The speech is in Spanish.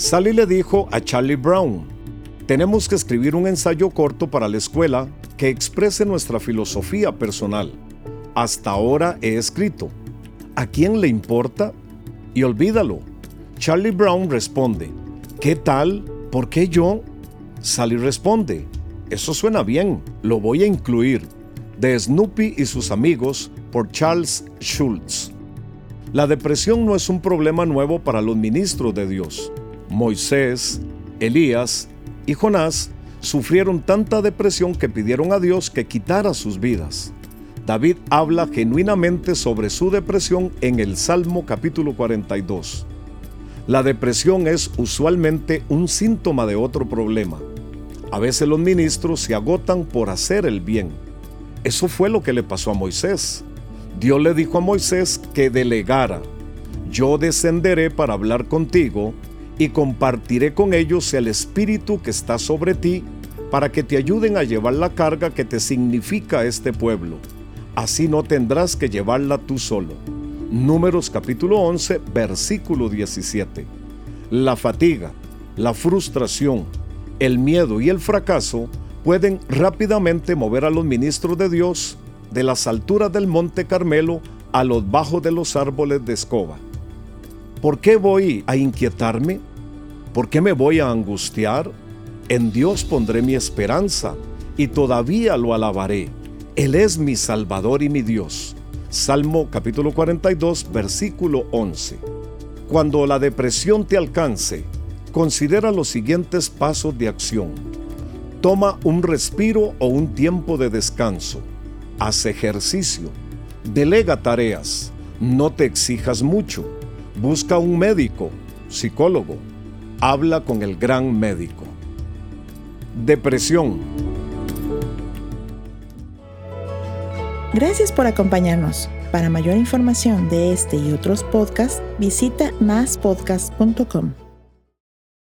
Sally le dijo a Charlie Brown, tenemos que escribir un ensayo corto para la escuela que exprese nuestra filosofía personal. Hasta ahora he escrito. ¿A quién le importa? Y olvídalo. Charlie Brown responde, ¿qué tal? ¿Por qué yo? Sally responde, eso suena bien, lo voy a incluir. De Snoopy y sus amigos por Charles Schultz. La depresión no es un problema nuevo para los ministros de Dios. Moisés, Elías y Jonás sufrieron tanta depresión que pidieron a Dios que quitara sus vidas. David habla genuinamente sobre su depresión en el Salmo capítulo 42. La depresión es usualmente un síntoma de otro problema. A veces los ministros se agotan por hacer el bien. Eso fue lo que le pasó a Moisés. Dios le dijo a Moisés que delegara, yo descenderé para hablar contigo y compartiré con ellos el espíritu que está sobre ti para que te ayuden a llevar la carga que te significa este pueblo. Así no tendrás que llevarla tú solo. Números capítulo 11, versículo 17. La fatiga, la frustración, el miedo y el fracaso pueden rápidamente mover a los ministros de Dios de las alturas del monte Carmelo a los bajos de los árboles de escoba. ¿Por qué voy a inquietarme? ¿Por qué me voy a angustiar? En Dios pondré mi esperanza y todavía lo alabaré. Él es mi Salvador y mi Dios. Salmo capítulo 42, versículo 11. Cuando la depresión te alcance, considera los siguientes pasos de acción. Toma un respiro o un tiempo de descanso haz ejercicio, delega tareas, no te exijas mucho, busca un médico, psicólogo, habla con el gran médico. Depresión. Gracias por acompañarnos. Para mayor información de este y otros podcasts, visita maspodcast.com.